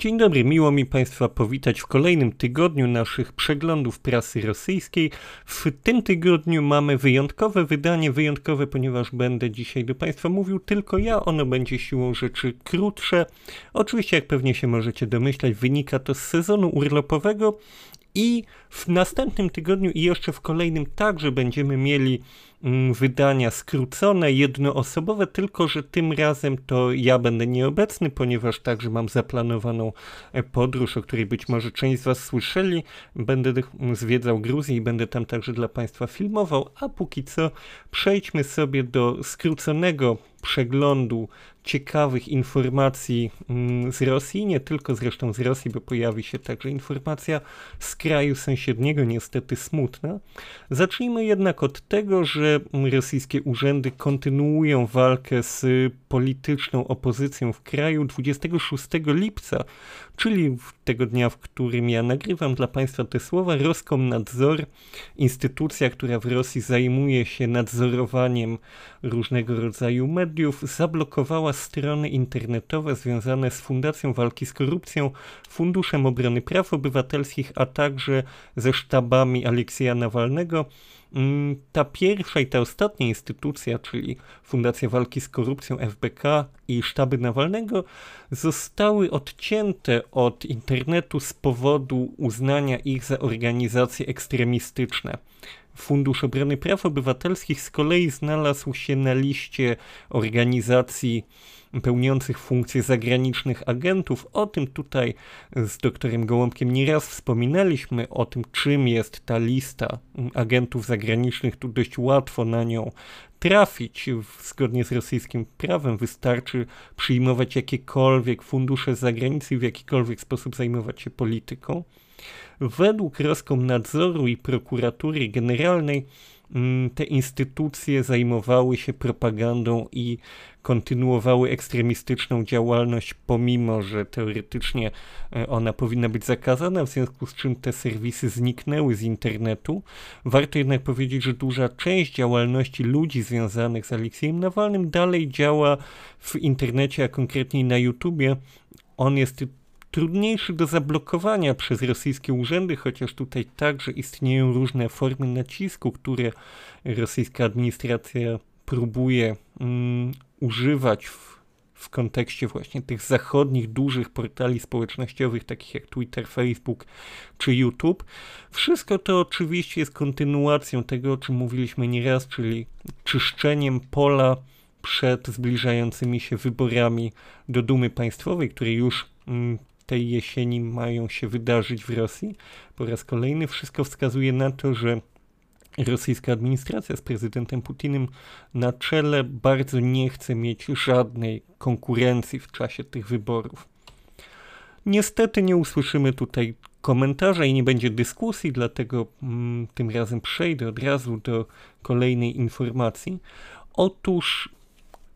Dzień dobry, miło mi Państwa powitać w kolejnym tygodniu naszych przeglądów prasy rosyjskiej. W tym tygodniu mamy wyjątkowe wydanie, wyjątkowe, ponieważ będę dzisiaj do Państwa mówił tylko ja. Ono będzie siłą rzeczy krótsze. Oczywiście, jak pewnie się możecie domyślać, wynika to z sezonu urlopowego i w następnym tygodniu i jeszcze w kolejnym także będziemy mieli mm, wydania skrócone, jednoosobowe, tylko że tym razem to ja będę nieobecny, ponieważ także mam zaplanowaną e, podróż, o której być może część z Was słyszeli. Będę zwiedzał Gruzję i będę tam także dla Państwa filmował, a póki co przejdźmy sobie do skróconego przeglądu ciekawych informacji mm, z Rosji, nie tylko zresztą z Rosji, bo pojawi się także informacja z kraju sąsiedniego, niestety smutna. Zacznijmy jednak od tego, że rosyjskie urzędy kontynuują walkę z polityczną opozycją w kraju 26 lipca, czyli tego dnia, w którym ja nagrywam dla Państwa te słowa, Roskomnadzor, instytucja, która w Rosji zajmuje się nadzorowaniem różnego rodzaju mediów, zablokowała strony internetowe związane z Fundacją Walki z Korupcją, Funduszem Obrony Praw Obywatelskich, a także ze sztabami Aleksieja Nawalnego. Mm, ta pierwsza i ta ostatnia instytucja, czyli Fundacja Walki z Korupcją FBK i sztaby Nawalnego, zostały odcięte od internetu z powodu uznania ich za organizacje ekstremistyczne. Fundusz Obrony Praw Obywatelskich z kolei znalazł się na liście organizacji pełniących funkcje zagranicznych agentów. O tym tutaj z doktorem Gołąbkiem nieraz wspominaliśmy, o tym czym jest ta lista agentów zagranicznych. Tu dość łatwo na nią trafić zgodnie z rosyjskim prawem. Wystarczy przyjmować jakiekolwiek fundusze z zagranicy i w jakikolwiek sposób zajmować się polityką. Według Roskomnadzoru i prokuratury generalnej mm, te instytucje zajmowały się propagandą i kontynuowały ekstremistyczną działalność, pomimo że teoretycznie e, ona powinna być zakazana, w związku z czym te serwisy zniknęły z internetu. Warto jednak powiedzieć, że duża część działalności ludzi związanych z Aleksiejem Nawalnym dalej działa w internecie, a konkretniej na YouTubie. On jest trudniejszy do zablokowania przez rosyjskie urzędy, chociaż tutaj także istnieją różne formy nacisku, które rosyjska administracja próbuje mm, używać w, w kontekście właśnie tych zachodnich, dużych portali społecznościowych, takich jak Twitter, Facebook czy YouTube. Wszystko to oczywiście jest kontynuacją tego, o czym mówiliśmy nieraz, czyli czyszczeniem pola przed zbliżającymi się wyborami do Dumy Państwowej, które już mm, tej jesieni mają się wydarzyć w Rosji. Po raz kolejny wszystko wskazuje na to, że rosyjska administracja z prezydentem Putinem na czele bardzo nie chce mieć żadnej konkurencji w czasie tych wyborów. Niestety nie usłyszymy tutaj komentarza i nie będzie dyskusji, dlatego mm, tym razem przejdę od razu do kolejnej informacji. Otóż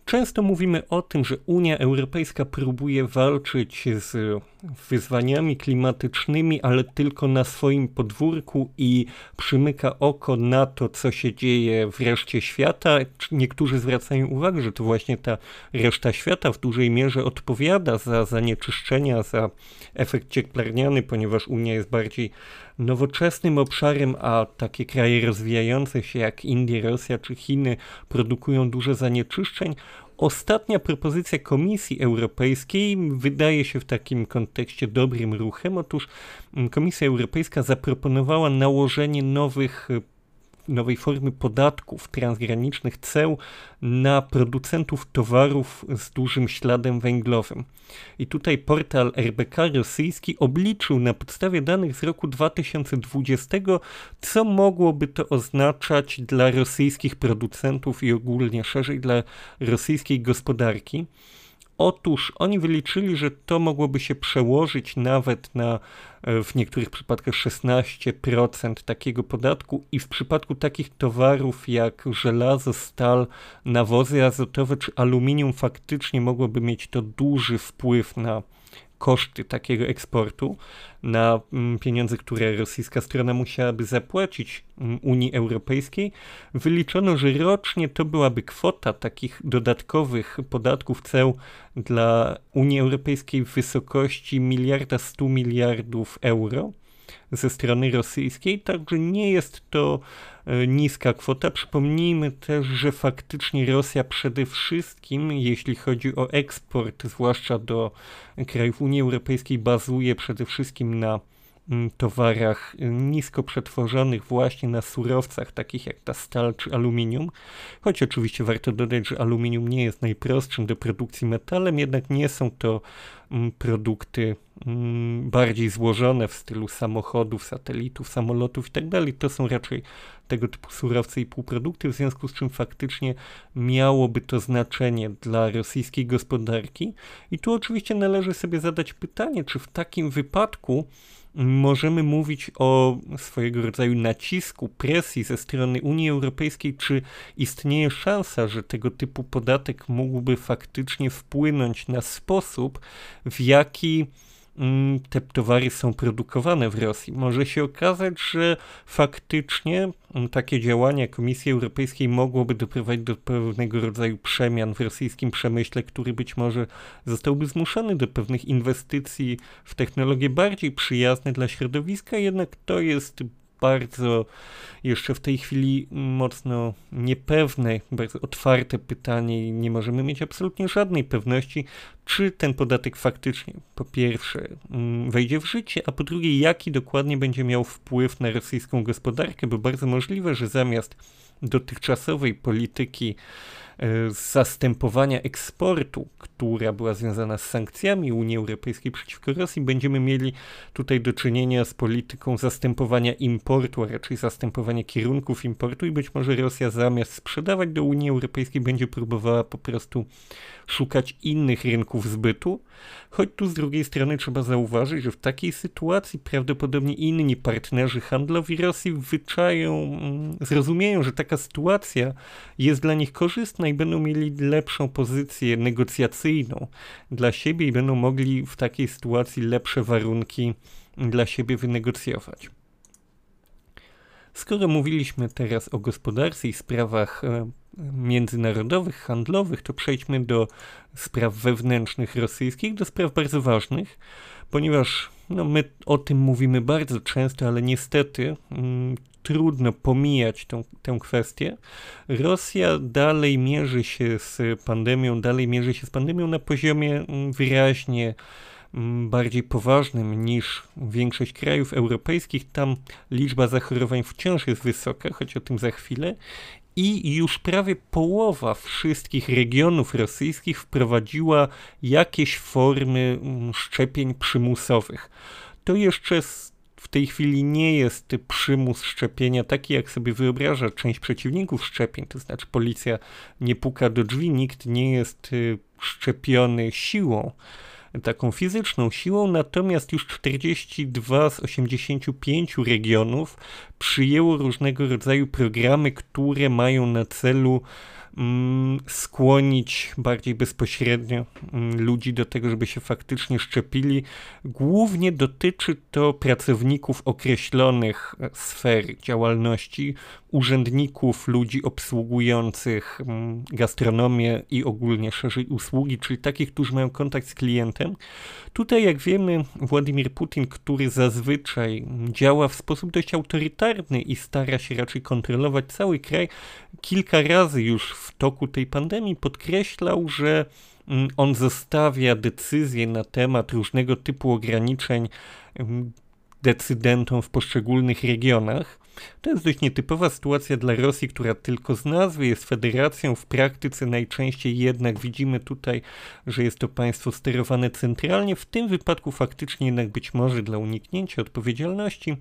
Często mówimy o tym, że Unia Europejska próbuje walczyć z wyzwaniami klimatycznymi, ale tylko na swoim podwórku i przymyka oko na to, co się dzieje w reszcie świata. Niektórzy zwracają uwagę, że to właśnie ta reszta świata w dużej mierze odpowiada za zanieczyszczenia, za efekt cieplarniany, ponieważ Unia jest bardziej nowoczesnym obszarem, a takie kraje rozwijające się jak Indie, Rosja czy Chiny produkują dużo zanieczyszczeń. Ostatnia propozycja Komisji Europejskiej wydaje się w takim kontekście dobrym ruchem. Otóż Komisja Europejska zaproponowała nałożenie nowych nowej formy podatków transgranicznych ceł na producentów towarów z dużym śladem węglowym. I tutaj portal RBK rosyjski obliczył na podstawie danych z roku 2020, co mogłoby to oznaczać dla rosyjskich producentów i ogólnie szerzej dla rosyjskiej gospodarki. Otóż oni wyliczyli, że to mogłoby się przełożyć nawet na e, w niektórych przypadkach 16% takiego podatku i w przypadku takich towarów jak żelazo, stal, nawozy azotowe czy aluminium faktycznie mogłoby mieć to duży wpływ na koszty takiego eksportu, na mm, pieniądze, które rosyjska strona musiałaby zapłacić mm, Unii Europejskiej, wyliczono, że rocznie to byłaby kwota takich dodatkowych podatków ceł dla Unii Europejskiej w wysokości miliarda 100 miliardów euro ze strony rosyjskiej, także nie jest to niska kwota. Przypomnijmy też, że faktycznie Rosja przede wszystkim, jeśli chodzi o eksport, zwłaszcza do krajów Unii Europejskiej, bazuje przede wszystkim na towarach nisko przetworzonych właśnie na surowcach takich jak ta stal czy aluminium, choć oczywiście warto dodać, że aluminium nie jest najprostszym do produkcji metalem, jednak nie są to mm, produkty Mm, bardziej złożone w stylu samochodów, satelitów, samolotów itd. Tak to są raczej tego typu surowce i półprodukty, w związku z czym faktycznie miałoby to znaczenie dla rosyjskiej gospodarki. I tu oczywiście należy sobie zadać pytanie, czy w takim wypadku możemy mówić o swojego rodzaju nacisku, presji ze strony Unii Europejskiej, czy istnieje szansa, że tego typu podatek mógłby faktycznie wpłynąć na sposób, w jaki te towary są produkowane w Rosji. Może się okazać, że faktycznie mm, takie działania Komisji Europejskiej mogłoby doprowadzić do pewnego rodzaju przemian w rosyjskim przemyśle, który być może zostałby zmuszony do pewnych inwestycji w technologie bardziej przyjazne dla środowiska, jednak to jest bardzo jeszcze w tej chwili mocno niepewne, bardzo otwarte pytanie i nie możemy mieć absolutnie żadnej pewności, czy ten podatek faktycznie po pierwsze mm, wejdzie w życie, a po drugie jaki dokładnie będzie miał wpływ na rosyjską gospodarkę, bo bardzo możliwe, że zamiast dotychczasowej polityki E, zastępowania eksportu, która była związana z sankcjami Unii Europejskiej przeciwko Rosji, będziemy mieli tutaj do czynienia z polityką zastępowania importu, a raczej zastępowania kierunków importu i być może Rosja zamiast sprzedawać do Unii Europejskiej będzie próbowała po prostu szukać innych rynków zbytu, choć tu z drugiej strony trzeba zauważyć, że w takiej sytuacji prawdopodobnie inni partnerzy handlowi Rosji wyczają, mm, zrozumieją, że taka sytuacja jest dla nich korzystna i będą mieli lepszą pozycję negocjacyjną dla siebie i będą mogli w takiej sytuacji lepsze warunki dla siebie wynegocjować. Skoro mówiliśmy teraz o gospodarce i sprawach e, międzynarodowych, handlowych, to przejdźmy do spraw wewnętrznych rosyjskich, do spraw bardzo ważnych, ponieważ no, my o tym mówimy bardzo często, ale niestety mm, trudno pomijać tą, tę kwestię. Rosja dalej mierzy się z pandemią, dalej mierzy się z pandemią na poziomie mm, wyraźnie mm, bardziej poważnym niż większość krajów europejskich. Tam liczba zachorowań wciąż jest wysoka, choć o tym za chwilę i już prawie połowa wszystkich regionów rosyjskich wprowadziła jakieś formy mm, szczepień przymusowych. To jeszcze w tej chwili nie jest przymus szczepienia taki, jak sobie wyobraża część przeciwników szczepień, to znaczy policja nie puka do drzwi, nikt nie jest y, szczepiony siłą taką fizyczną siłą, natomiast już 42 z 85 regionów przyjęło różnego rodzaju programy, które mają na celu skłonić bardziej bezpośrednio mm, ludzi do tego, żeby się faktycznie szczepili. Głównie dotyczy to pracowników określonych e, sfer działalności, urzędników, ludzi obsługujących mm, gastronomię i ogólnie szerzej usługi, czyli takich, którzy mają kontakt z klientem. Tutaj, jak wiemy, Władimir Putin, który zazwyczaj działa w sposób dość autorytarny i stara się raczej kontrolować cały kraj, kilka razy już w toku tej pandemii podkreślał, że mm, on zostawia decyzje na temat różnego typu ograniczeń mm, decydentom w poszczególnych regionach. To jest dość nietypowa sytuacja dla Rosji, która tylko z nazwy jest federacją, w praktyce najczęściej jednak widzimy tutaj, że jest to państwo sterowane centralnie. W tym wypadku faktycznie jednak być może dla uniknięcia odpowiedzialności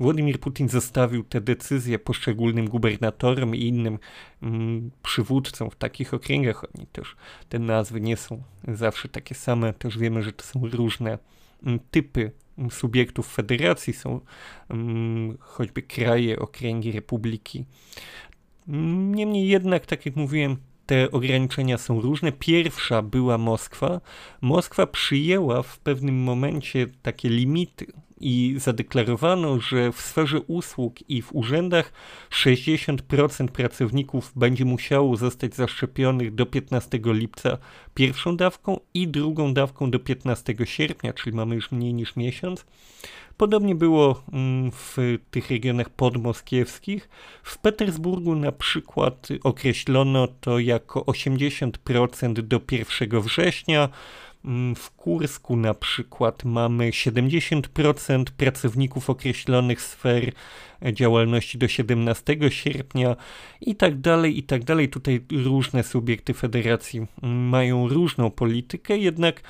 Władimir Putin zostawił te decyzje poszczególnym gubernatorom i innym mm, przywódcom w takich okręgach. Oni też, te nazwy nie są zawsze takie same, też wiemy, że to są różne typy subiektów federacji, są choćby kraje, okręgi, republiki. Niemniej jednak, tak jak mówiłem, te ograniczenia są różne. Pierwsza była Moskwa. Moskwa przyjęła w pewnym momencie takie limity i zadeklarowano, że w sferze usług i w urzędach 60% pracowników będzie musiało zostać zaszczepionych do 15 lipca pierwszą dawką i drugą dawką do 15 sierpnia, czyli mamy już mniej niż miesiąc. Podobnie było mm, w tych regionach podmoskiewskich. W Petersburgu na przykład określono to jako 80% do 1 września. Mm, w Kursku na przykład mamy 70% pracowników określonych sfer działalności do 17 sierpnia i tak dalej, i tak dalej. Tutaj różne subiekty federacji mm, mają różną politykę, jednak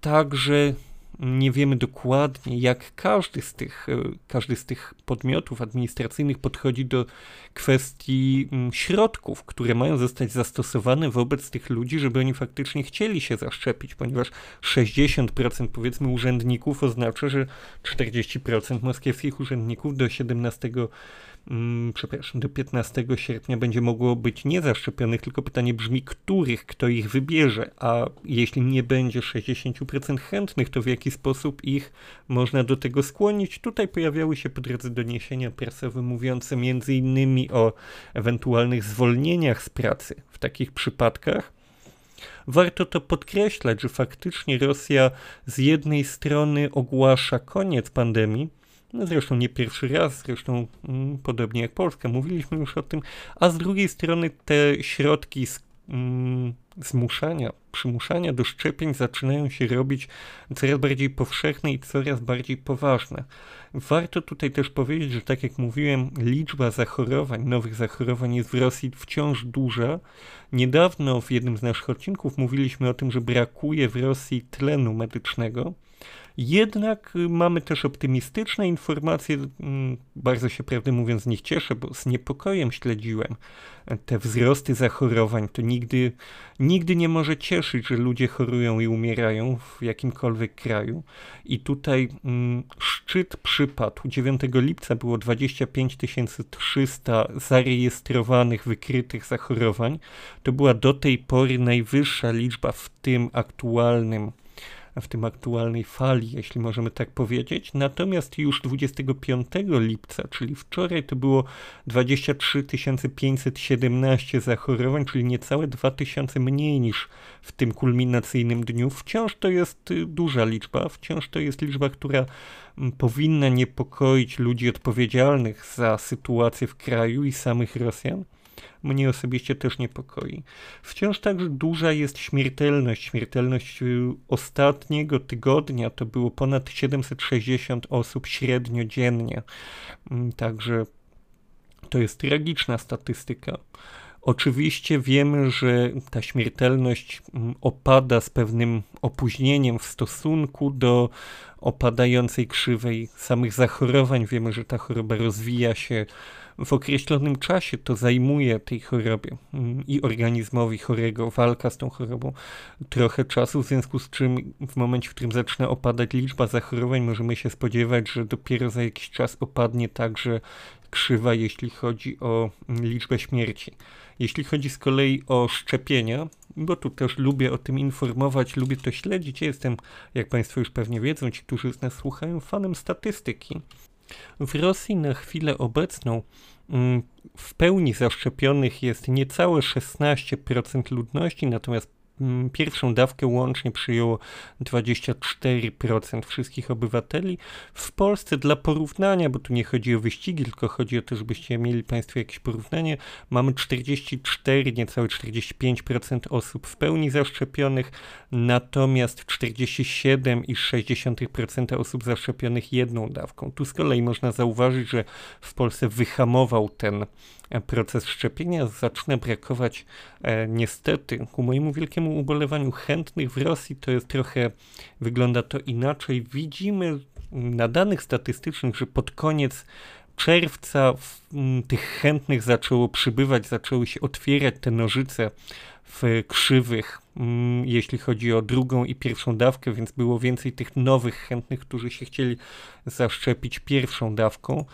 także nie wiemy dokładnie, jak każdy z tych, e, każdy z tych podmiotów administracyjnych podchodzi do kwestii mm, środków, które mają zostać zastosowane wobec tych ludzi, żeby oni faktycznie chcieli się zaszczepić, ponieważ 60% powiedzmy urzędników oznacza, że 40% moskiewskich urzędników do 17 mm, przepraszam, do 15 sierpnia będzie mogło być niezaszczepionych, tylko pytanie brzmi, których, kto ich wybierze, a jeśli nie będzie 60% chętnych, to w jaki sposób ich można do tego skłonić? Tutaj pojawiały się po drodze doniesienia prasowe mówiące innymi o ewentualnych zwolnieniach z pracy w takich przypadkach. Warto to podkreślać, że faktycznie Rosja z jednej strony ogłasza koniec pandemii, no zresztą nie pierwszy raz, zresztą mm, podobnie jak Polska, mówiliśmy już o tym, a z drugiej strony te środki z, mm, zmuszania, przymuszania do szczepień zaczynają się robić coraz bardziej powszechne i coraz bardziej poważne. Warto tutaj też powiedzieć, że tak jak mówiłem, liczba zachorowań, nowych zachorowań jest w Rosji wciąż duża. Niedawno w jednym z naszych odcinków mówiliśmy o tym, że brakuje w Rosji tlenu medycznego. Jednak y, mamy też optymistyczne informacje. Mm, bardzo się, prawdę mówiąc, z nich cieszę, bo z niepokojem śledziłem te wzrosty zachorowań. To nigdy, nigdy nie może cieszyć, że ludzie chorują i umierają w jakimkolwiek kraju. I tutaj mm, szczyt przypadł. 9 lipca było 25 300 zarejestrowanych, wykrytych zachorowań. To była do tej pory najwyższa liczba w tym aktualnym w tym aktualnej fali, jeśli możemy tak powiedzieć. Natomiast już 25 lipca, czyli wczoraj, to było 23 517 zachorowań, czyli niecałe 2000 mniej niż w tym kulminacyjnym dniu. Wciąż to jest y, duża liczba, wciąż to jest liczba, która mm, powinna niepokoić ludzi odpowiedzialnych za sytuację w kraju i samych Rosjan mnie osobiście też niepokoi. Wciąż także duża jest śmiertelność. Śmiertelność y, ostatniego tygodnia to było ponad 760 osób średnio dziennie. Mm, także to jest tragiczna statystyka. Oczywiście wiemy, że ta śmiertelność mm, opada z pewnym opóźnieniem w stosunku do opadającej krzywej samych zachorowań. Wiemy, że ta choroba rozwija się w określonym czasie to zajmuje tej chorobie mm, i organizmowi chorego walka z tą chorobą trochę czasu, w związku z czym w momencie, w którym zaczyna opadać liczba zachorowań, możemy się spodziewać, że dopiero za jakiś czas opadnie także krzywa, jeśli chodzi o mm, liczbę śmierci. Jeśli chodzi z kolei o szczepienia, bo tu też lubię o tym informować, lubię to śledzić. Jestem, jak Państwo już pewnie wiedzą, ci, którzy z nas słuchają, fanem statystyki. W Rosji na chwilę obecną mm, w pełni zaszczepionych jest niecałe 16% ludności, natomiast pierwszą dawkę łącznie przyjęło 24% wszystkich obywateli. W Polsce dla porównania, bo tu nie chodzi o wyścigi, tylko chodzi o to, żebyście mieli Państwo jakieś porównanie, mamy 44, niecałe 45% osób w pełni zaszczepionych, natomiast 47,6% osób zaszczepionych jedną dawką. Tu z kolei można zauważyć, że w Polsce wyhamował ten proces szczepienia. Zaczyna brakować e, niestety, ku mojemu wielkiemu ubolewaniu, chętnych w Rosji. To jest trochę, wygląda to inaczej. Widzimy na danych statystycznych, że pod koniec czerwca w, m, tych chętnych zaczęło przybywać, zaczęły się otwierać te nożyce w krzywych, m, jeśli chodzi o drugą i pierwszą dawkę, więc było więcej tych nowych chętnych, którzy się chcieli zaszczepić pierwszą dawką.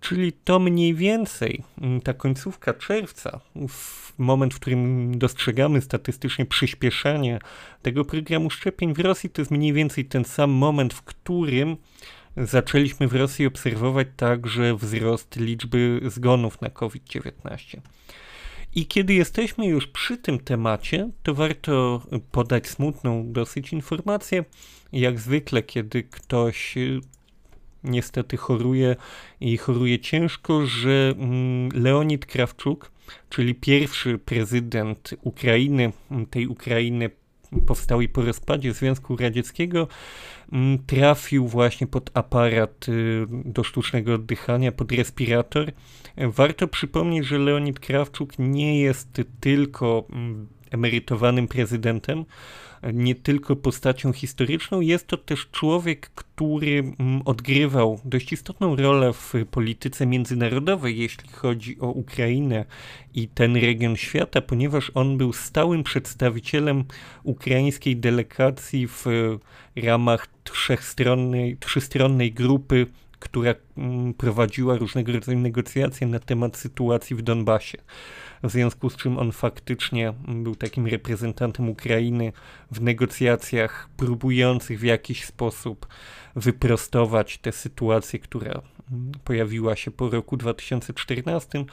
Czyli to mniej więcej mm, ta końcówka czerwca, moment, w którym dostrzegamy statystycznie przyspieszanie tego programu szczepień w Rosji, to jest mniej więcej ten sam moment, w którym zaczęliśmy w Rosji obserwować także wzrost liczby zgonów na COVID-19. I kiedy jesteśmy już przy tym temacie, to warto podać smutną dosyć informację. Jak zwykle, kiedy ktoś y, niestety choruje i choruje ciężko, że mm, Leonid Krawczuk, czyli pierwszy prezydent Ukrainy, tej Ukrainy powstałej po rozpadzie Związku Radzieckiego, mm, trafił właśnie pod aparat y, do sztucznego oddychania, pod respirator. Warto przypomnieć, że Leonid Krawczuk nie jest tylko mm, emerytowanym prezydentem, nie tylko postacią historyczną, jest to też człowiek, który mm, odgrywał dość istotną rolę w polityce międzynarodowej, jeśli chodzi o Ukrainę i ten region świata, ponieważ on był stałym przedstawicielem ukraińskiej delegacji w ramach trzechstronnej, trzystronnej grupy która mm, prowadziła różnego rodzaju negocjacje na temat sytuacji w Donbasie w związku z czym on faktycznie był takim reprezentantem Ukrainy w negocjacjach, próbujących w jakiś sposób wyprostować tę sytuację, która pojawiła się po roku 2014.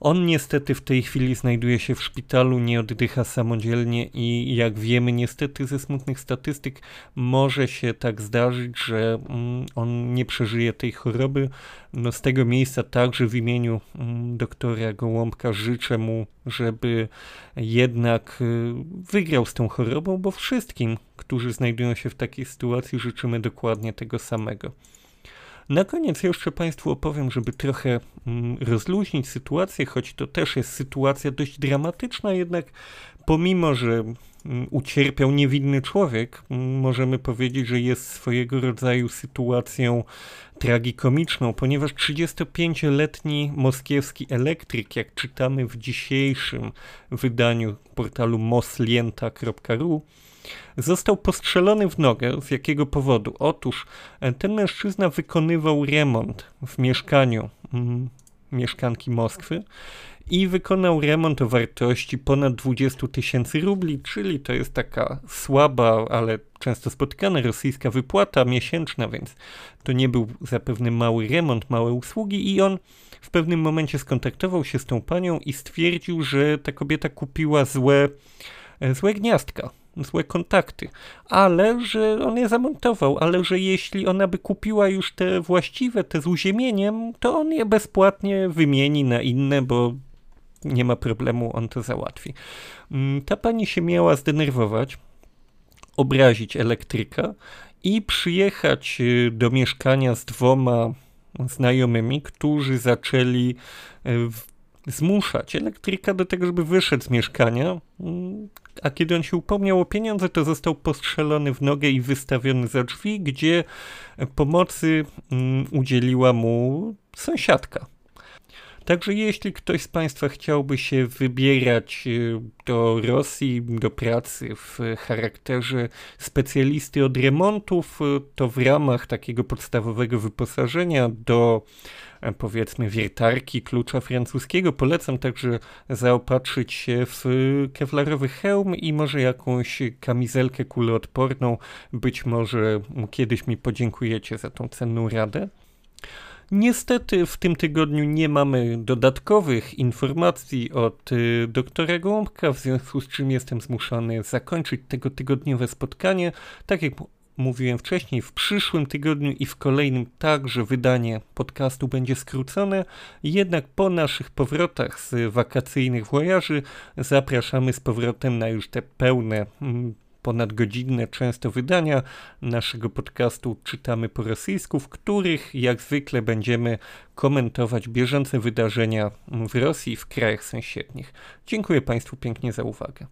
On niestety w tej chwili znajduje się w szpitalu, nie oddycha samodzielnie i jak wiemy niestety ze smutnych statystyk może się tak zdarzyć, że mm, on nie przeżyje tej choroby. No z tego miejsca także w imieniu mm, doktora Gołąbka życzę mu, żeby jednak y, wygrał z tą chorobą, bo wszystkim, którzy znajdują się w takiej sytuacji życzymy dokładnie tego samego. Na koniec jeszcze Państwu opowiem, żeby trochę mm, rozluźnić sytuację, choć to też jest sytuacja dość dramatyczna, jednak pomimo, że mm, ucierpiał niewinny człowiek, mm, możemy powiedzieć, że jest swojego rodzaju sytuacją tragikomiczną, ponieważ 35-letni moskiewski elektryk, jak czytamy w dzisiejszym wydaniu portalu moslienta.ru, Został postrzelony w nogę. Z jakiego powodu? Otóż e, ten mężczyzna wykonywał remont w mieszkaniu mm, mieszkanki Moskwy i wykonał remont o wartości ponad 20 tysięcy rubli, czyli to jest taka słaba, ale często spotykana rosyjska wypłata miesięczna, więc to nie był zapewne mały remont, małe usługi i on w pewnym momencie skontaktował się z tą panią i stwierdził, że ta kobieta kupiła złe, e, złe gniazdka złe kontakty, ale że on je zamontował, ale że jeśli ona by kupiła już te właściwe, te z uziemieniem, to on je bezpłatnie wymieni na inne, bo nie ma problemu, on to załatwi. Mm, ta pani się miała zdenerwować, obrazić elektryka i przyjechać y, do mieszkania z dwoma znajomymi, którzy zaczęli y, zmuszać elektryka do tego, żeby wyszedł z mieszkania, mm, a kiedy on się upomniał o pieniądze, to został postrzelony w nogę i wystawiony za drzwi, gdzie pomocy mm, udzieliła mu sąsiadka. Także jeśli ktoś z Państwa chciałby się wybierać y, do Rosji, do pracy w charakterze specjalisty od remontów, y, to w ramach takiego podstawowego wyposażenia do e, powiedzmy wiertarki klucza francuskiego polecam także zaopatrzyć się w kewlarowy hełm i może jakąś kamizelkę kuloodporną. Być może kiedyś mi podziękujecie za tą cenną radę. Niestety w tym tygodniu nie mamy dodatkowych informacji od y, doktora Gołąbka, w związku z czym jestem zmuszony zakończyć tego tygodniowe spotkanie. Tak jak mówiłem wcześniej, w przyszłym tygodniu i w kolejnym także wydanie podcastu będzie skrócone, jednak po naszych powrotach z wakacyjnych wojaży zapraszamy z powrotem na już te pełne mm, ponadgodzinne często wydania naszego podcastu czytamy po rosyjsku, w których jak zwykle będziemy komentować bieżące wydarzenia w Rosji i w krajach sąsiednich. Dziękuję Państwu pięknie za uwagę.